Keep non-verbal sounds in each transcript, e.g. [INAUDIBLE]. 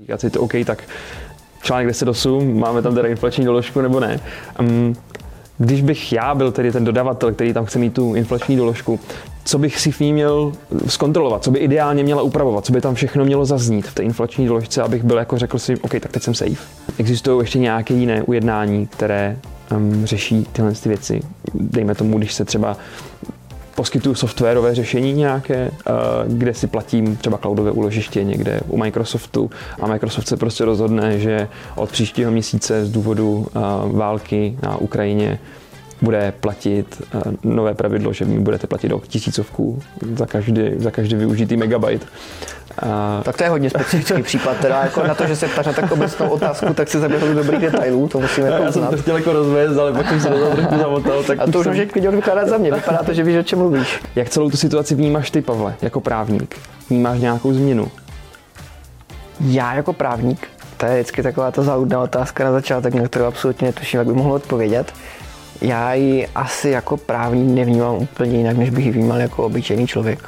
Říkat si to OK, tak článek 10.8, máme tam teda inflační doložku nebo ne. Um, když bych já byl tedy ten dodavatel, který tam chce mít tu inflační doložku, co bych si v ní měl zkontrolovat, co by ideálně měla upravovat, co by tam všechno mělo zaznít v té inflační doložce, abych byl jako řekl si, OK, tak teď jsem safe. Existují ještě nějaké jiné ujednání, které um, řeší tyhle ty věci. Dejme tomu, když se třeba poskytuju softwarové řešení nějaké, kde si platím třeba cloudové úložiště někde u Microsoftu a Microsoft se prostě rozhodne, že od příštího měsíce z důvodu války na Ukrajině bude platit nové pravidlo, že mi budete platit o tisícovku za každý, za každý využitý megabyte. A... Tak to je hodně specifický případ, teda jako na to, že se ptáš na tak obecnou otázku, tak se zaběhl do dobrých detailů, to musíme jako Já jsem to chtěl jako rozvést, ale pak jsem se do toho zamotal. Tak a to už jsem... může klidně vykládat za mě, vypadá to, že víš, o čem mluvíš. Jak celou tu situaci vnímáš ty, Pavle, jako právník? Vnímáš nějakou změnu? Já jako právník? To je vždycky taková ta záludná otázka na začátek, na kterou absolutně netuším, jak bych mohl odpovědět. Já ji asi jako právník nevnímám úplně jinak, než bych ji vnímal jako obyčejný člověk.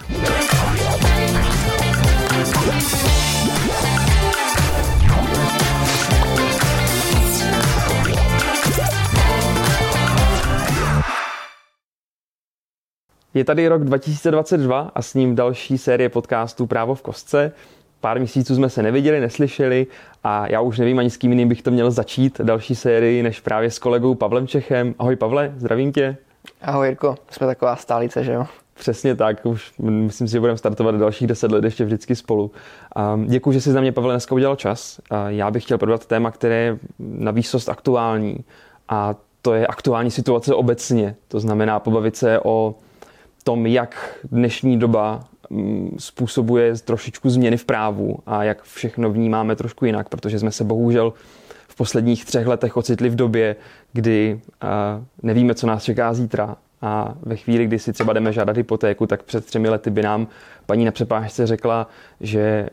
Je tady rok 2022 a s ním další série podcastů Právo v kostce. Pár měsíců jsme se neviděli, neslyšeli a já už nevím ani s kým jiným bych to měl začít další sérii, než právě s kolegou Pavlem Čechem. Ahoj Pavle, zdravím tě. Ahoj Jirko, jsme taková stálice, že jo? Přesně tak, už myslím si, že budeme startovat dalších deset let ještě vždycky spolu. Děkuji, že jsi za mě, Pavel, dneska udělal čas. Já bych chtěl probrat téma, které je na výsost aktuální a to je aktuální situace obecně. To znamená pobavit se o tom, jak dnešní doba mm, způsobuje trošičku změny v právu a jak všechno vnímáme trošku jinak, protože jsme se bohužel v posledních třech letech ocitli v době, kdy nevíme, co nás čeká zítra. A ve chvíli, kdy si třeba jdeme žádat hypotéku, tak před třemi lety by nám paní na přepážce řekla, že e,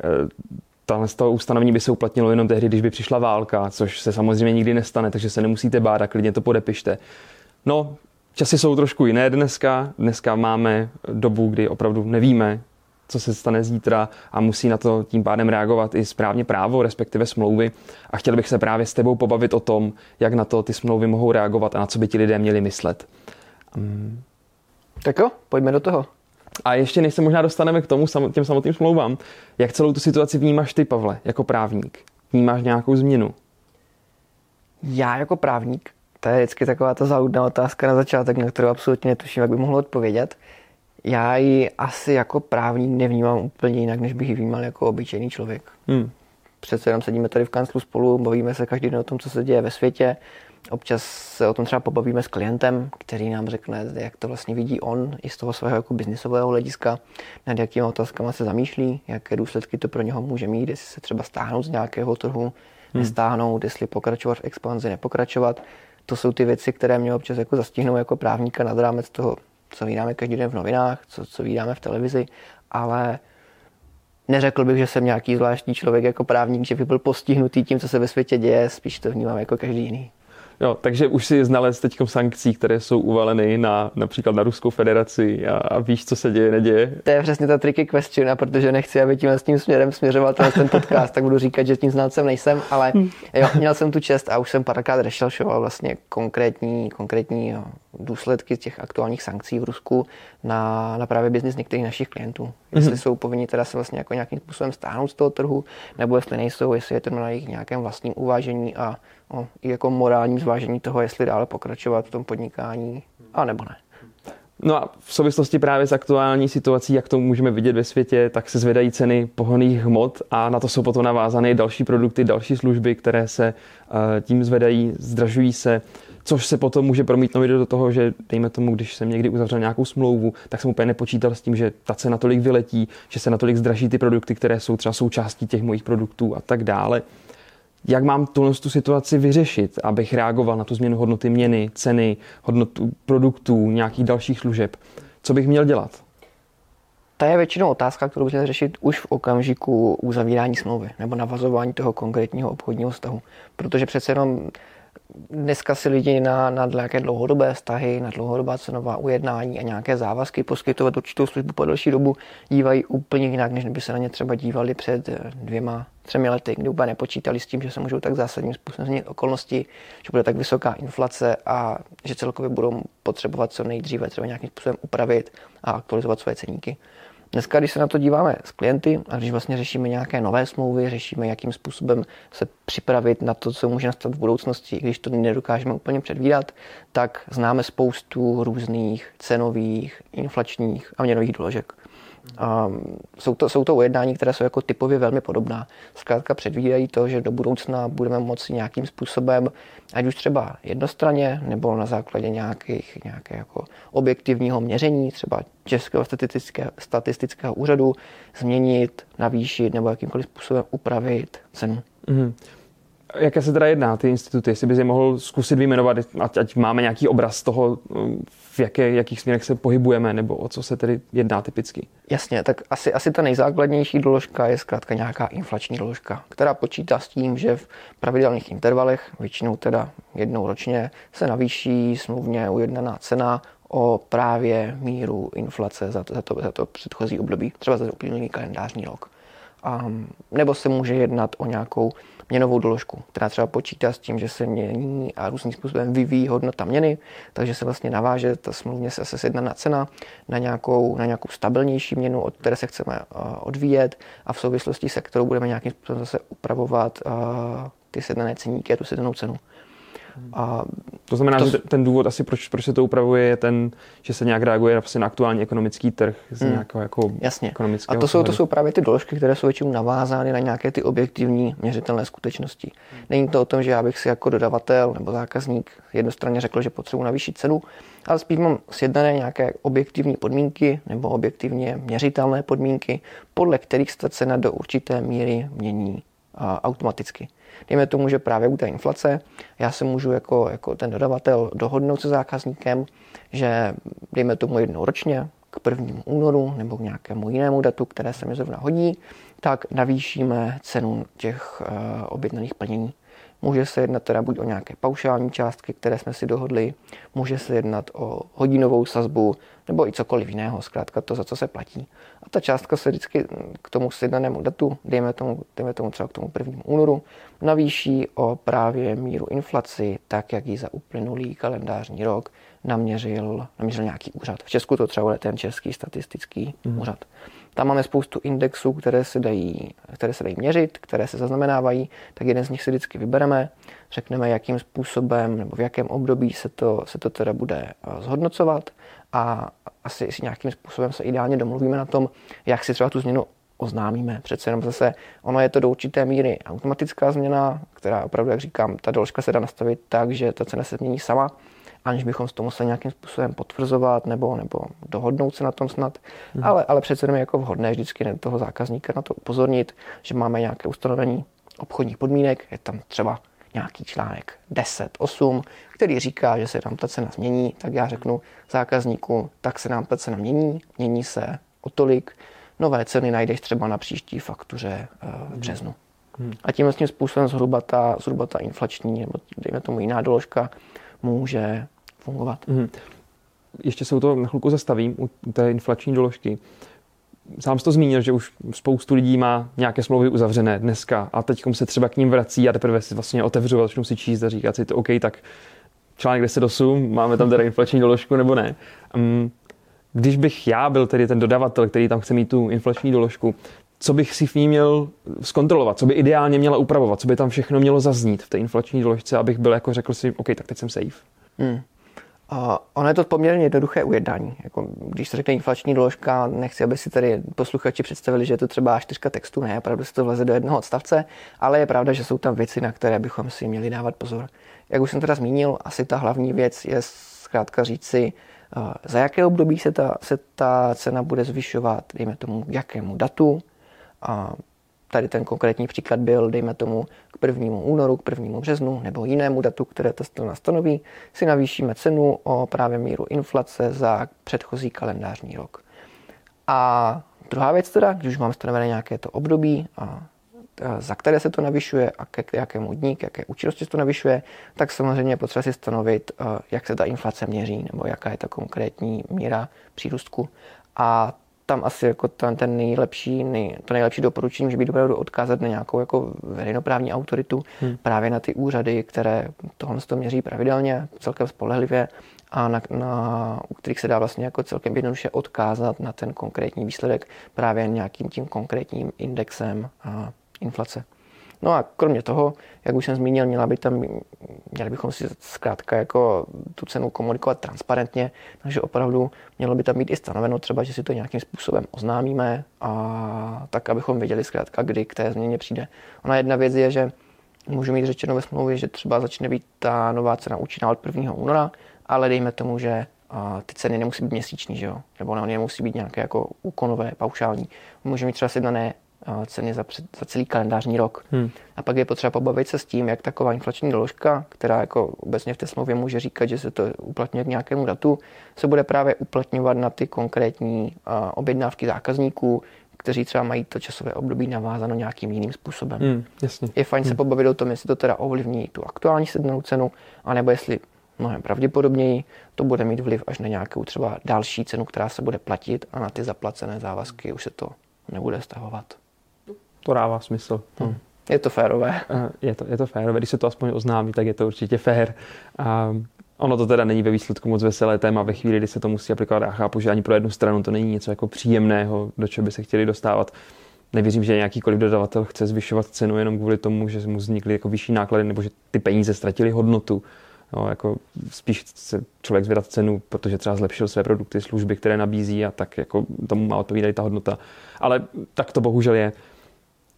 tahle z toho ustanovení by se uplatnilo jenom tehdy, když by přišla válka, což se samozřejmě nikdy nestane, takže se nemusíte bát a klidně to podepište. No, Časy jsou trošku jiné dneska. Dneska máme dobu, kdy opravdu nevíme, co se stane zítra a musí na to tím pádem reagovat i správně právo, respektive smlouvy. A chtěl bych se právě s tebou pobavit o tom, jak na to ty smlouvy mohou reagovat a na co by ti lidé měli myslet. Um... Tak jo, pojďme do toho. A ještě než se možná dostaneme k tomu, těm samotným smlouvám, jak celou tu situaci vnímáš ty, Pavle, jako právník? Vnímáš nějakou změnu? Já jako právník to je vždycky taková ta záludná otázka na začátek, na kterou absolutně netuším, jak bych mohl odpovědět. Já ji asi jako právník nevnímám úplně jinak, než bych ji vnímal jako obyčejný člověk. Hmm. Přece jenom sedíme tady v kanclu spolu, bavíme se každý den o tom, co se děje ve světě. Občas se o tom třeba pobavíme s klientem, který nám řekne, jak to vlastně vidí on i z toho svého jako biznisového hlediska, nad jakými otázkami se zamýšlí, jaké důsledky to pro něho může mít, jestli se třeba stáhnout z nějakého trhu, hmm. nestáhnout, jestli pokračovat v expanzi, nepokračovat to jsou ty věci, které mě občas jako zastihnou jako právníka nad rámec toho, co vydáme každý den v novinách, co, co vydáme v televizi, ale neřekl bych, že jsem nějaký zvláštní člověk jako právník, že by byl postihnutý tím, co se ve světě děje, spíš to vnímám jako každý jiný. Jo, takže už si znalez teď sankcí, které jsou uvaleny na například na Ruskou federaci a, a víš, co se děje, neděje. To je přesně ta tricky question, a protože nechci, aby tím s tím směrem směřoval ten podcast, tak budu říkat, že tím znalcem nejsem, ale hm. jo, měl jsem tu čest a už jsem párkrát rešelšoval vlastně konkrétní, konkrétní jo, důsledky těch aktuálních sankcí v Rusku na, na právě biznis některých našich klientů. Jestli mm-hmm. jsou povinni teda se vlastně jako nějakým způsobem stáhnout z toho trhu, nebo jestli nejsou, jestli je to na jejich nějakém vlastním uvážení a o, i jako morální zvážení toho, jestli dále pokračovat v tom podnikání, a nebo ne. No a v souvislosti právě s aktuální situací, jak to můžeme vidět ve světě, tak se zvedají ceny pohonných hmot a na to jsou potom navázané další produkty, další služby, které se eh, tím zvedají, zdražují se, což se potom může promítnout do toho, že dejme tomu, když jsem někdy uzavřel nějakou smlouvu, tak jsem úplně nepočítal s tím, že ta cena tolik vyletí, že se natolik zdraží ty produkty, které jsou třeba součástí těch mojich produktů a tak dále jak mám tuhle tu situaci vyřešit, abych reagoval na tu změnu hodnoty měny, ceny, hodnotu produktů, nějakých dalších služeb. Co bych měl dělat? To je většinou otázka, kterou můžete řešit už v okamžiku uzavírání smlouvy nebo navazování toho konkrétního obchodního vztahu. Protože přece jenom dneska si lidi na, na nějaké dlouhodobé vztahy, na dlouhodobá cenová ujednání a nějaké závazky poskytovat určitou službu po delší dobu dívají úplně jinak, než by se na ně třeba dívali před eh, dvěma, třemi lety, kdy úplně nepočítali s tím, že se můžou tak zásadním způsobem změnit okolnosti, že bude tak vysoká inflace a že celkově budou potřebovat co nejdříve třeba nějakým způsobem upravit a aktualizovat své ceníky. Dneska, když se na to díváme s klienty a když vlastně řešíme nějaké nové smlouvy, řešíme, jakým způsobem se připravit na to, co může nastat v budoucnosti, když to nedokážeme úplně předvídat, tak známe spoustu různých cenových, inflačních a měnových doložek. A jsou, to, jsou to ujednání, které jsou jako typově velmi podobná. Zkrátka předvídají to, že do budoucna budeme moci nějakým způsobem, ať už třeba jednostranně, nebo na základě nějakých, nějaké jako objektivního měření, třeba Českého statistického, statistického úřadu, změnit, navýšit nebo jakýmkoliv způsobem upravit cenu. Mm-hmm. Jaké se teda jedná ty instituty? Jestli bys je mohl zkusit vyjmenovat, ať, ať máme nějaký obraz toho, v jaké, jakých směrech se pohybujeme, nebo o co se tedy jedná typicky? Jasně, tak asi, asi ta nejzákladnější doložka je zkrátka nějaká inflační doložka, která počítá s tím, že v pravidelných intervalech, většinou teda jednou ročně, se navýší smluvně ujednaná cena o právě míru inflace za to, za to, za to předchozí období, třeba za uplynulý kalendářní rok. Um, nebo se může jednat o nějakou měnovou doložku, která třeba počítá s tím, že se mění a různým způsobem vyvíjí hodnota měny, takže se vlastně naváže ta smluvně se sjednaná cena na nějakou, na nějakou stabilnější měnu, od které se chceme uh, odvíjet a v souvislosti se kterou budeme nějakým způsobem zase upravovat uh, ty sjednané ceníky a tu sjednanou cenu. A to znamená, to... že ten důvod asi, proč, proč se to upravuje, je ten, že se nějak reaguje na, na aktuální ekonomický trh z hmm. nějakého jako Jasně. A to jsou, to jsou právě ty doložky, které jsou většinou navázány na nějaké ty objektivní měřitelné skutečnosti. Není to o tom, že já bych si jako dodavatel nebo zákazník jednostranně řekl, že potřebuji navýšit cenu, ale spíš mám sjednané nějaké objektivní podmínky nebo objektivně měřitelné podmínky, podle kterých se ta cena do určité míry mění automaticky. Dejme tomu, že právě u té inflace já se můžu jako, jako ten dodavatel dohodnout se zákazníkem, že dejme tomu jednou ročně k prvnímu únoru nebo k nějakému jinému datu, které se mi zrovna hodí, tak navýšíme cenu těch uh, objednaných plnění. Může se jednat teda buď o nějaké paušální částky, které jsme si dohodli, může se jednat o hodinovou sazbu nebo i cokoliv jiného, zkrátka to, za co se platí. A ta částka se vždycky k tomu sjednanému datu, dejme tomu, dejme tomu třeba k tomu prvnímu únoru, navýší o právě míru inflaci, tak jak ji za uplynulý kalendářní rok naměřil, naměřil nějaký úřad. V Česku to třeba je ten Český statistický mm. úřad. Tam máme spoustu indexů, které se, dají, které se dají měřit, které se zaznamenávají, tak jeden z nich si vždycky vybereme, řekneme, jakým způsobem nebo v jakém období se to, se to teda bude eh, zhodnocovat a asi si nějakým způsobem se ideálně domluvíme na tom, jak si třeba tu změnu oznámíme. Přece jenom zase ono je to do určité míry automatická změna, která opravdu, jak říkám, ta doložka se dá nastavit tak, že ta cena se změní sama aniž bychom s to museli nějakým způsobem potvrzovat nebo, nebo dohodnout se na tom snad. Hmm. Ale, ale přece jenom je jako vhodné vždycky toho zákazníka na to upozornit, že máme nějaké ustanovení obchodních podmínek, je tam třeba nějaký článek 10, 8, který říká, že se nám ta cena změní, tak já řeknu zákazníku, tak se nám ta cena mění, mění se o tolik, nové ceny najdeš třeba na příští faktuře eh, v březnu. Hmm. A tím vlastně způsobem zhruba ta, zhruba ta inflační, nebo dejme tomu jiná doložka, může fungovat. Mm. Ještě se u toho na chvilku zastavím, u té inflační doložky. Sám jsi to zmínil, že už spoustu lidí má nějaké smlouvy uzavřené dneska a teď se třeba k ním vrací a teprve si vlastně otevřou a začnou si číst a říkat si to OK, tak článek 10.8, máme tam teda inflační doložku nebo ne. Um, když bych já byl tedy ten dodavatel, který tam chce mít tu inflační doložku, co bych si v ní měl zkontrolovat, co by ideálně měla upravovat, co by tam všechno mělo zaznít v té inflační doložce, abych byl jako řekl si, OK, tak teď jsem safe. Hmm. A ono je to poměrně jednoduché ujednání. Jako, když se řekne inflační doložka, nechci, aby si tady posluchači představili, že je to třeba čtyřka textu, ne, opravdu se to vleze do jednoho odstavce, ale je pravda, že jsou tam věci, na které bychom si měli dávat pozor. Jak už jsem teda zmínil, asi ta hlavní věc je zkrátka říci, za jaké období se ta, se ta cena bude zvyšovat, dejme tomu, jakému datu, a tady ten konkrétní příklad byl, dejme tomu, k 1. únoru, k 1. březnu nebo jinému datu, které ta strana stanoví, si navýšíme cenu o právě míru inflace za předchozí kalendářní rok. A druhá věc teda, když už mám stanovené nějaké to období, a za které se to navyšuje a ke jakému dní, k jaké účinnosti se to navyšuje, tak samozřejmě potřeba si stanovit, jak se ta inflace měří nebo jaká je ta konkrétní míra přírůstku. A tam asi jako ten, ten nejlepší, nej, to nejlepší doporučení může být opravdu odkázat na nějakou jako veřejnoprávní autoritu, hmm. právě na ty úřady, které tohle to měří pravidelně, celkem spolehlivě a na, na, u kterých se dá vlastně jako celkem jednoduše odkázat na ten konkrétní výsledek právě nějakým tím konkrétním indexem a inflace. No a kromě toho, jak už jsem zmínil, měla by tam, měli bychom si zkrátka jako tu cenu komunikovat transparentně, takže opravdu mělo by tam být i stanoveno třeba, že si to nějakým způsobem oznámíme a tak, abychom věděli zkrátka, kdy k té změně přijde. Ona jedna věc je, že můžu mít řečeno ve smlouvě, že třeba začne být ta nová cena účinná od 1. února, ale dejme tomu, že ty ceny nemusí být měsíční, že jo? nebo oni nemusí být nějaké jako úkonové, paušální. Může mít třeba sjednané ceny za, před, za celý kalendářní rok. Hmm. A pak je potřeba pobavit se s tím, jak taková inflační doložka, která jako obecně v té smlouvě může říkat, že se to uplatňuje k nějakému datu, se bude právě uplatňovat na ty konkrétní objednávky zákazníků, kteří třeba mají to časové období navázáno nějakým jiným způsobem. Hmm, jasně. Je fajn hmm. se pobavit o tom, jestli to teda ovlivní tu aktuální sedmou cenu, anebo jestli mnohem pravděpodobněji to bude mít vliv až na nějakou třeba další cenu, která se bude platit a na ty zaplacené závazky už se to nebude stahovat to dává smysl. Hmm. Je to férové. Je to, je to férové, když se to aspoň oznámí, tak je to určitě fér. A ono to teda není ve výsledku moc veselé téma ve chvíli, kdy se to musí aplikovat. Já chápu, že ani pro jednu stranu to není něco jako příjemného, do čeho by se chtěli dostávat. Nevěřím, že nějakýkoliv dodavatel chce zvyšovat cenu jenom kvůli tomu, že mu vznikly jako vyšší náklady nebo že ty peníze ztratily hodnotu. No, jako spíš se člověk zvědat cenu, protože třeba zlepšil své produkty, služby, které nabízí a tak jako tomu má odpovídat ta hodnota. Ale tak to bohužel je.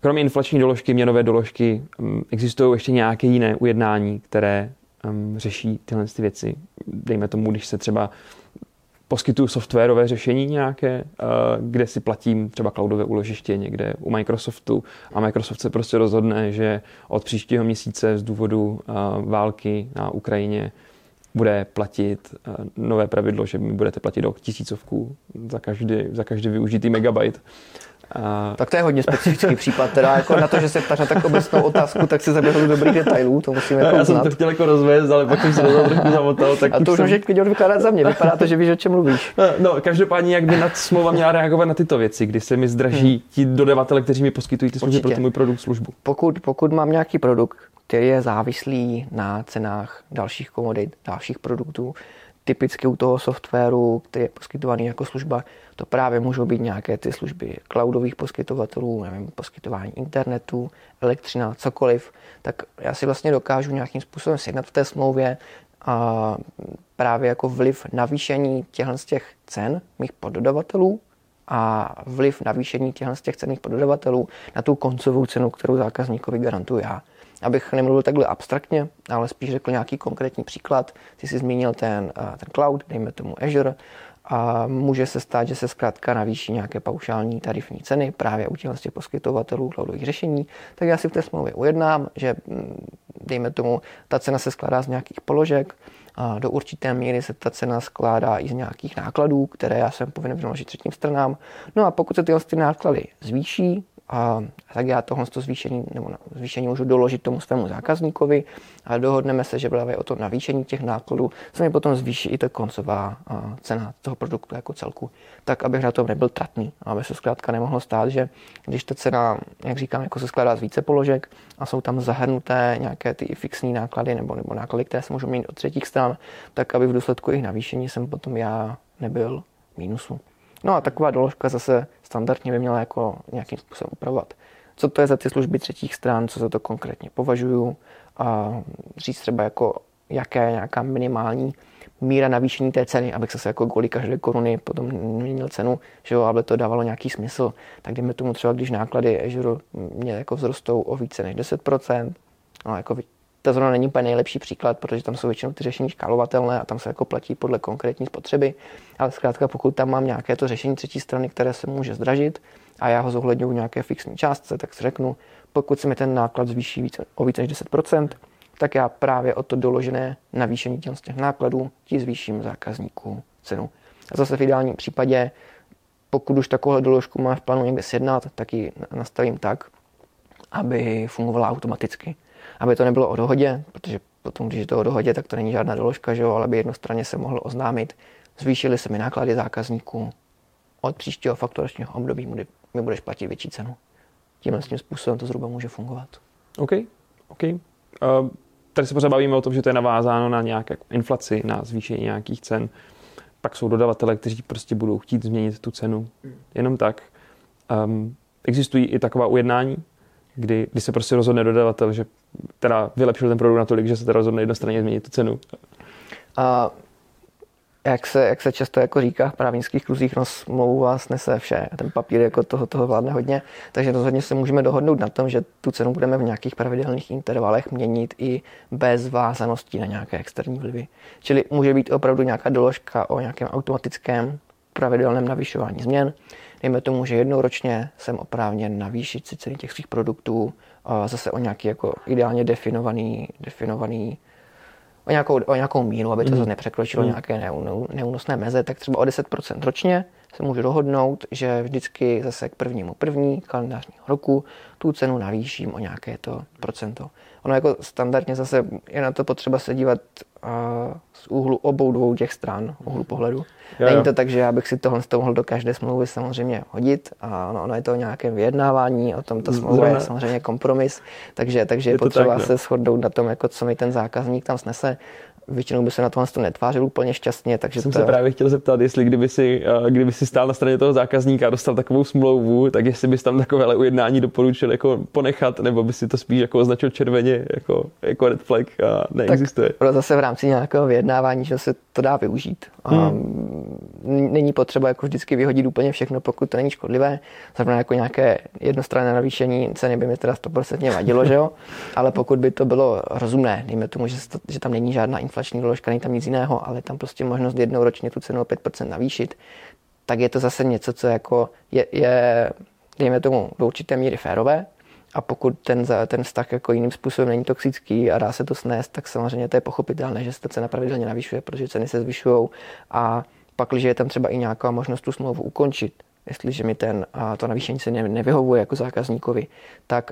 Kromě inflační doložky, měnové doložky, mm, existují ještě nějaké jiné ujednání, které um, řeší tyhle ty věci. Dejme tomu, když se třeba poskytuju softwarové řešení nějaké, uh, kde si platím třeba cloudové úložiště někde u Microsoftu a Microsoft se prostě rozhodne, že od příštího měsíce z důvodu uh, války na Ukrajině bude platit uh, nové pravidlo, že mi budete platit do tisícovku za každý, za každý využitý megabyte. A... Tak to je hodně specifický případ, teda jako na to, že se ptáš na tak obecnou otázku, tak si zaběhl do dobrých detailů, to musíme jako Já jsem to chtěl jako rozvést, ale pak jsem se do trochu zamotal. Tak a to už jsem... můžeš klidně vykládat za mě, vypadá to, že víš, o čem mluvíš. No, no každopádně, jak by nad smlouva měla reagovat na tyto věci, kdy se mi zdraží hmm. ti dodavatele, kteří mi poskytují ty služby pro ten můj produkt, službu. Pokud, pokud mám nějaký produkt, který je závislý na cenách dalších komodit, dalších produktů, typicky u toho softwaru, který je poskytovaný jako služba, to právě můžou být nějaké ty služby cloudových poskytovatelů, nevím, poskytování internetu, elektřina, cokoliv, tak já si vlastně dokážu nějakým způsobem sjednat v té smlouvě a právě jako vliv navýšení těchto z těch cen mých poddodavatelů a vliv navýšení těchto z těch cených poddodavatelů na tu koncovou cenu, kterou zákazníkovi garantuju já abych nemluvil takhle abstraktně, ale spíš řekl nějaký konkrétní příklad. Ty jsi zmínil ten, eh, ten cloud, dejme tomu Azure, a může se stát, že se zkrátka navýší nějaké paušální tarifní ceny právě u těch poskytovatelů cloudových řešení, tak já si v té smlouvě ujednám, že mm, dejme tomu, ta cena se skládá z nějakých položek, a do určité míry se ta cena skládá i z nějakých nákladů, které já jsem povinen vynaložit třetím stranám. No a pokud se tyhle ty náklady zvýší, a tak já tohle to zvýšení, nebo zvýšení můžu doložit tomu svému zákazníkovi a dohodneme se, že právě o to navýšení těch nákladů se mi potom zvýší i ta koncová cena toho produktu jako celku, tak abych na tom nebyl tratný, aby se zkrátka nemohlo stát, že když ta cena, jak říkám, jako se skládá z více položek a jsou tam zahrnuté nějaké ty fixní náklady nebo, nebo náklady, které se můžou mít od třetích stran, tak aby v důsledku jejich navýšení jsem potom já nebyl mínusu. No a taková doložka zase standardně by měla jako nějakým způsobem upravovat. Co to je za ty služby třetích stran, co za to konkrétně považuju a říct třeba jako jaké je nějaká minimální míra navýšení té ceny, abych se jako kvůli každé koruny potom měnil cenu, že jo, aby to dávalo nějaký smysl. Tak dejme tomu třeba, když náklady Azure mě jako vzrostou o více než 10%, no jako to zrovna není úplně nejlepší příklad, protože tam jsou většinou ty řešení škálovatelné a tam se jako platí podle konkrétní spotřeby. Ale zkrátka, pokud tam mám nějaké to řešení třetí strany, které se může zdražit a já ho zohledňuji v nějaké fixní částce, tak si řeknu, pokud se mi ten náklad zvýší více, o více než 10%, tak já právě o to doložené navýšení těch, těch nákladů ti zvýším zákazníků cenu. A zase v ideálním případě, pokud už takovou doložku mám v plánu někde sjednat, tak ji nastavím tak, aby fungovala automaticky. Aby to nebylo o dohodě, protože potom, když je to o dohodě, tak to není žádná doložka, že jo, ale by jednostranně se mohl oznámit, zvýšily se mi náklady zákazníků, od příštího fakturačního období mi budeš platit větší cenu. Tímhle tím způsobem to zhruba může fungovat. OK. OK. Uh, tady se pořád bavíme o tom, že to je navázáno na nějaké inflaci, na zvýšení nějakých cen. Pak jsou dodavatele, kteří prostě budou chtít změnit tu cenu. Jenom tak. Um, existují i taková ujednání, kdy, kdy se prostě rozhodne dodavatel, že teda vylepšil ten produkt natolik, že se teda rozhodne jednostranně změnit tu cenu. A jak se, jak se často jako říká v právnických kruzích, no smlouvu vás nese vše. Ten papír jako toho, toho vládne hodně, takže rozhodně se můžeme dohodnout na tom, že tu cenu budeme v nějakých pravidelných intervalech měnit i bez vázaností na nějaké externí vlivy. Čili může být opravdu nějaká doložka o nějakém automatickém pravidelném navyšování změn. Dejme tomu, že jednou ročně jsem oprávněn navýšit si ceny těch svých produktů, zase o nějaký jako ideálně definovaný, definovaný o nějakou, o nějakou míru, aby to mm. nepřekročilo mm. nějaké neúnosné meze, tak třeba o 10% ročně se můžu dohodnout, že vždycky zase k prvnímu první kalendářního roku tu cenu navýším o nějaké to procento. Ono jako standardně zase je na to potřeba se dívat z úhlu obou dvou těch stran, úhlu pohledu. Jo, Není to tak, že já bych si tohle mohl do každé smlouvy samozřejmě hodit a ono, ono je to o nějakém vyjednávání, o tom ta smlouva je samozřejmě kompromis, takže, takže je, je potřeba tak, se shodnout na tom, jako co mi ten zákazník tam snese většinou by se na tohle to netvářil úplně šťastně. Takže Jsem to... se právě chtěl zeptat, jestli kdyby si, eh, kdyby si stál na straně toho zákazníka a dostal takovou smlouvu, tak jestli bys tam takovéhle ujednání doporučil jako ponechat, nebo by si to spíš jako označil červeně, jako, jako red flag a neexistuje. Tak zase v rámci nějakého vyjednávání, že se to dá využít. Hmm. Není potřeba jako vždycky vyhodit úplně všechno, pokud to není škodlivé. Zrovna jako nějaké jednostranné navýšení ceny by mi teda 100% vadilo, že jo? [LAUGHS] Ale pokud by to bylo rozumné, dejme tomu, že, to, že tam není žádná inflační doložka, není tam nic jiného, ale tam prostě možnost jednou ročně tu cenu o 5% navýšit, tak je to zase něco, co jako je, je dejme tomu, do určité míry férové, a pokud ten, ten vztah jako jiným způsobem není toxický a dá se to snést, tak samozřejmě to je pochopitelné, že se ta cena pravidelně navyšuje, protože ceny se zvyšují. A pak, když je tam třeba i nějaká možnost tu smlouvu ukončit, jestliže mi ten, to navýšení se nevyhovuje jako zákazníkovi, tak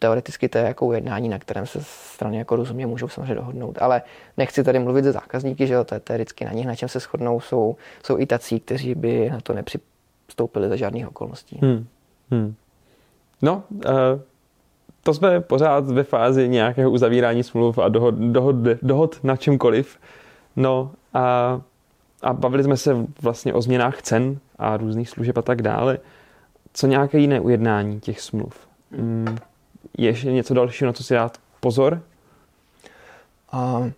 teoreticky to je jako ujednání, na kterém se strany jako rozumně můžou samozřejmě dohodnout. Ale nechci tady mluvit ze zákazníky, že to je, to je vždycky na nich, na čem se shodnou, jsou, jsou i tací, kteří by na to nepřistoupili za žádných okolností. Hmm. Hmm. No, uh, to jsme pořád ve fázi nějakého uzavírání smluv a dohod, dohod, dohod na čemkoliv. No a, a bavili jsme se vlastně o změnách cen a různých služeb a tak dále. Co nějaké jiné ujednání těch smluv? Hmm. Je ještě něco dalšího, na co si dát pozor? Uh,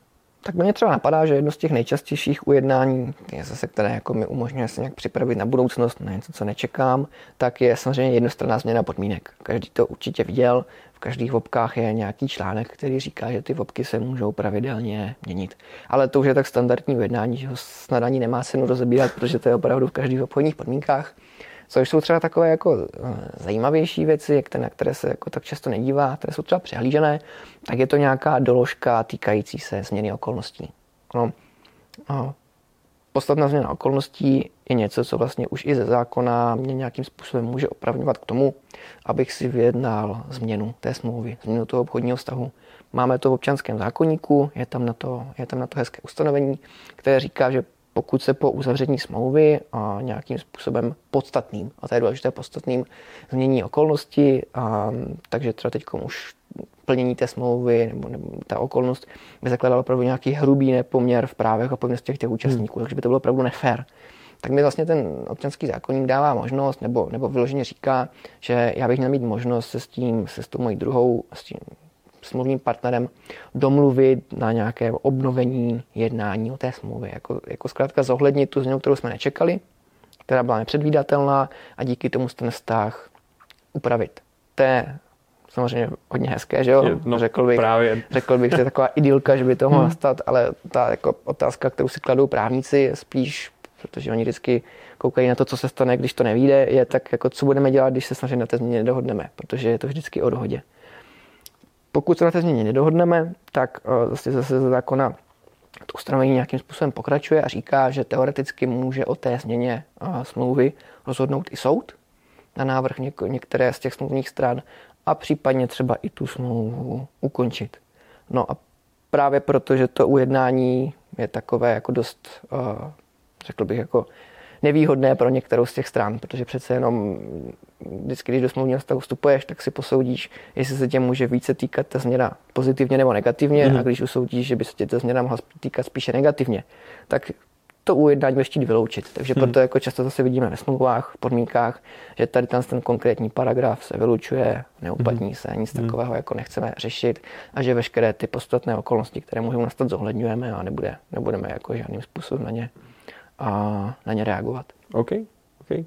tak mě třeba napadá, že jedno z těch nejčastějších ujednání, je zase, které jako mi umožňuje se nějak připravit na budoucnost, na něco, co nečekám, tak je samozřejmě jednostranná změna podmínek. Každý to určitě viděl, v každých vopkách je nějaký článek, který říká, že ty vopky se můžou pravidelně měnit. Ale to už je tak standardní ujednání, že ho snad ani nemá cenu rozebírat, protože to je opravdu v každých obchodních podmínkách. Což jsou třeba takové jako eh, zajímavější věci, na které se jako tak často nedívá, které jsou třeba přehlížené, tak je to nějaká doložka týkající se změny okolností. No, no, podstatná změna okolností je něco, co vlastně už i ze zákona mě nějakým způsobem může opravňovat k tomu, abych si vyjednal změnu té smlouvy, změnu toho obchodního vztahu. Máme to v občanském zákonníku, je tam na to, je tam na to hezké ustanovení, které říká, že pokud se po uzavření smlouvy a nějakým způsobem podstatným, a to je důležité podstatným, změní okolnosti, a, takže třeba teď už plnění té smlouvy nebo, nebo ta okolnost by zakladala opravdu nějaký hrubý nepoměr v právech a povinnostech těch účastníků, hmm. takže by to bylo opravdu nefér. Tak mi vlastně ten občanský zákonník dává možnost, nebo, nebo vyloženě říká, že já bych měl mít možnost se s tím, se s tou mojí druhou, s tím smluvním partnerem domluvit na nějaké obnovení jednání o té smlouvě. Jako, jako zkrátka zohlednit tu změnu, kterou jsme nečekali, která byla nepředvídatelná a díky tomu ten vztah upravit. To je samozřejmě hodně hezké, že jo? No, řekl, bych, právě. řekl bych, že je taková idylka, že by to mohlo hmm. nastat, ale ta jako otázka, kterou si kladou právníci, je spíš, protože oni vždycky koukají na to, co se stane, když to nevíde, je tak, jako co budeme dělat, když se samozřejmě na té změně nedohodneme, protože je to vždycky o dohodě. Pokud se na té změně nedohodneme, tak eh, zase zase ze zákona to ustanovení nějakým způsobem pokračuje a říká, že teoreticky může o té změně eh, smlouvy rozhodnout i soud na návrh některé z těch smluvních stran a případně třeba i tu smlouvu ukončit. No a právě proto, že to ujednání je takové jako dost, uh, řekl bych, jako nevýhodné pro některou z těch stran, protože přece jenom vždycky, když do smluvního vztahu vstupuješ, tak si posoudíš, jestli se tě může více týkat ta změna pozitivně nebo negativně mm. a když usoudíš, že by se tě ta změna mohla týkat spíše negativně, tak to ujednání budeš chtít vyloučit. Takže hmm. proto jako často zase vidíme ve smlouvách, v podmínkách, že tady ten, ten konkrétní paragraf se vylučuje, neuplatní hmm. se, nic hmm. takového jako nechceme řešit a že veškeré ty podstatné okolnosti, které můžou nastat, zohledňujeme a nebude, nebudeme jako žádným způsobem na ně, a, na ně reagovat. OK. okay.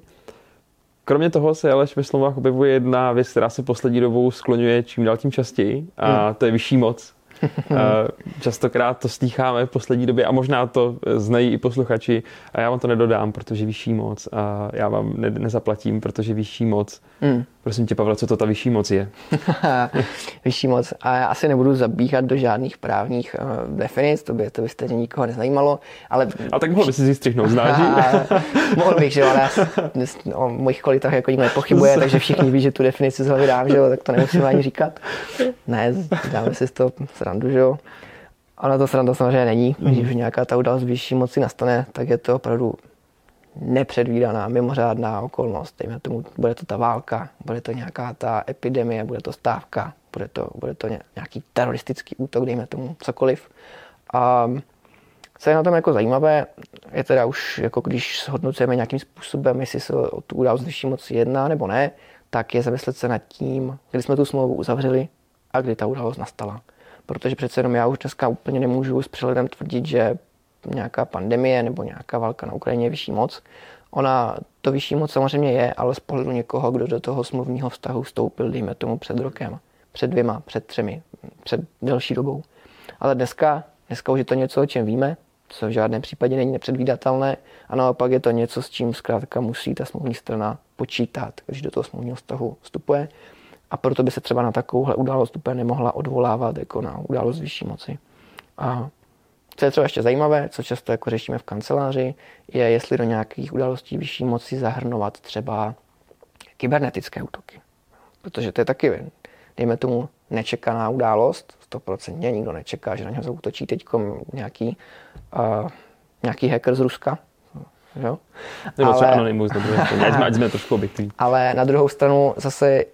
Kromě toho se ale ve slovách objevuje jedna věc, která se poslední dobou skloňuje čím dál tím častěji a hmm. to je vyšší moc. [LAUGHS] Eh, častokrát to slýcháme v poslední době a možná to znají i posluchači a já vám to nedodám, protože vyšší moc a já vám ne- nezaplatím, protože vyšší moc. Mm. Prosím tě, Pavel, co to ta vyšší moc je? [LAUGHS] vyšší moc. A já asi nebudu zabíhat do žádných právních uh, definic, to by, to by stejně nikoho nezajímalo. Ale... A tak mohl by si střihnout, znáš? [LAUGHS] mohl bych, že ale já o mojich kvalitách jako nikdo nepochybuje, [LAUGHS] takže všichni ví, že tu definici z hlavy dám, že jo, tak to nemusím ani říkat. Ne, dáme si z toho srandu, že jo. Ale to sranda samozřejmě není. Když nějaká ta událost vyšší moci nastane, tak je to opravdu nepředvídaná, mimořádná okolnost. Dejme tomu, bude to ta válka, bude to nějaká ta epidemie, bude to stávka, bude to, bude to nějaký teroristický útok, dejme tomu cokoliv. A co je na tom jako zajímavé, je teda už, jako když shodnocujeme nějakým způsobem, jestli se o tu událost moci jedná nebo ne, tak je zamyslet se nad tím, kdy jsme tu smlouvu uzavřeli a kdy ta událost nastala. Protože přece jenom já už dneska úplně nemůžu s přehledem tvrdit, že nějaká pandemie nebo nějaká válka na Ukrajině vyšší moc. Ona to vyšší moc samozřejmě je, ale z pohledu někoho, kdo do toho smluvního vztahu vstoupil, dejme tomu před rokem, před dvěma, před třemi, před delší dobou. Ale dneska, dneska už je to něco, o čem víme, co v žádném případě není nepředvídatelné a naopak je to něco, s čím zkrátka musí ta smluvní strana počítat, když do toho smluvního vztahu vstupuje. A proto by se třeba na takovouhle událost úplně nemohla odvolávat jako na událost vyšší moci. A co je třeba ještě zajímavé, co často jako řešíme v kanceláři, je, jestli do nějakých událostí vyšší moci zahrnovat třeba kybernetické útoky. Protože to je taky, dejme tomu, nečekaná událost, 100% nikdo nečeká, že na něho zautočí teď nějaký, uh, nějaký hacker z Ruska. Jo? Nebo ale, třeba Anonymous, ať jsme trošku objektivní. [LAUGHS] Ale na druhou stranu zase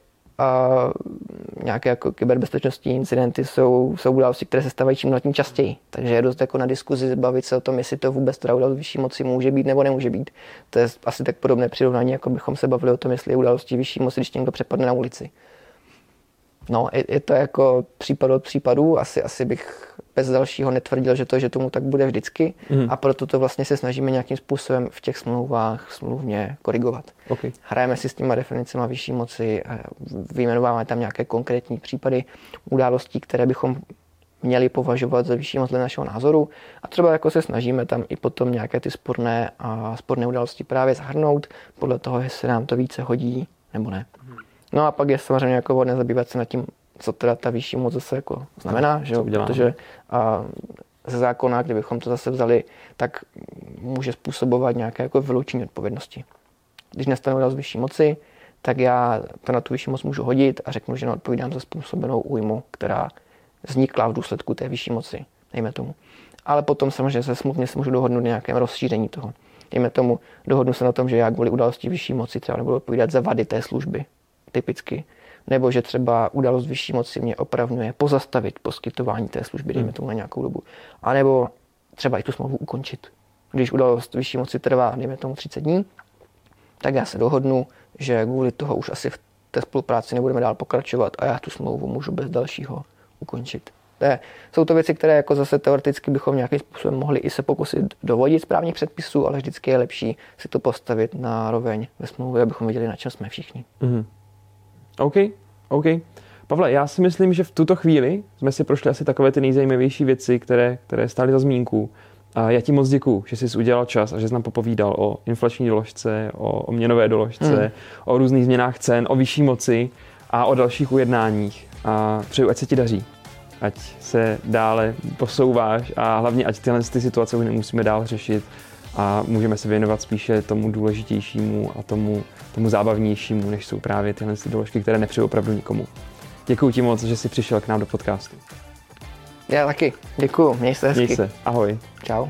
uh, nějaké jako kyberbezpečnostní incidenty jsou, jsou události, které se stávají čím tím častěji. Takže je dost jako na diskuzi bavit se o tom, jestli to vůbec teda událost vyšší moci může být nebo nemůže být. To je asi tak podobné přirovnání, jako bychom se bavili o tom, jestli je událostí vyšší moci, když někdo přepadne na ulici. No, je, je to jako případ od případů. Asi, asi bych bez dalšího netvrdil, že to, že tomu tak bude vždycky mm. a proto to vlastně se snažíme nějakým způsobem v těch smlouvách smluvně korigovat. Okay. Hrajeme si s těma definicemi vyšší moci, vyjmenováváme tam nějaké konkrétní případy událostí, které bychom měli považovat za vyšší moc dle našeho názoru a třeba jako se snažíme tam i potom nějaké ty sporné a sporné události právě zahrnout podle toho, jestli nám to více hodí nebo ne. No a pak je samozřejmě jako vhodné zabývat se nad tím, co teda ta vyšší moc zase jako znamená, že jo? protože a, ze zákona, kdybychom to zase vzali, tak může způsobovat nějaké jako vyloučení odpovědnosti. Když nastane z vyšší moci, tak já to na tu vyšší moc můžu hodit a řeknu, že neodpovídám za způsobenou újmu, která vznikla v důsledku té vyšší moci, dejme tomu. Ale potom samozřejmě se smluvně se můžu dohodnout na nějakém rozšíření toho. Dejme tomu, dohodnu se na tom, že já kvůli události vyšší moci třeba nebudu odpovídat za vady té služby, typicky nebo že třeba událost vyšší moci mě opravňuje pozastavit poskytování té služby, dejme hmm. tomu na nějakou dobu. A nebo třeba i tu smlouvu ukončit. Když událost vyšší moci trvá, dejme tomu 30 dní, tak já se dohodnu, že kvůli toho už asi v té spolupráci nebudeme dál pokračovat a já tu smlouvu můžu bez dalšího ukončit. To je, jsou to věci, které jako zase teoreticky bychom nějakým způsobem mohli i se pokusit dovodit z právních předpisů, ale vždycky je lepší si to postavit na roveň ve smlouvě, abychom viděli, na čem jsme všichni. Mm-hmm. OK, OK. Pavle, já si myslím, že v tuto chvíli jsme si prošli asi takové ty nejzajímavější věci, které, které stály za zmínku. A já ti moc děkuju, že jsi udělal čas a že jsi nám popovídal o inflační doložce, o, o měnové doložce, hmm. o různých změnách cen, o vyšší moci a o dalších ujednáních. A přeju, ať se ti daří. Ať se dále posouváš a hlavně, ať tyhle ty situace už nemusíme dál řešit a můžeme se věnovat spíše tomu důležitějšímu a tomu, tomu zábavnějšímu, než jsou právě tyhle doložky, které nepřeju opravdu nikomu. Děkuji ti moc, že jsi přišel k nám do podcastu. Já taky. Děkuji. Měj se hezky. Měj se. Ahoj. Čau.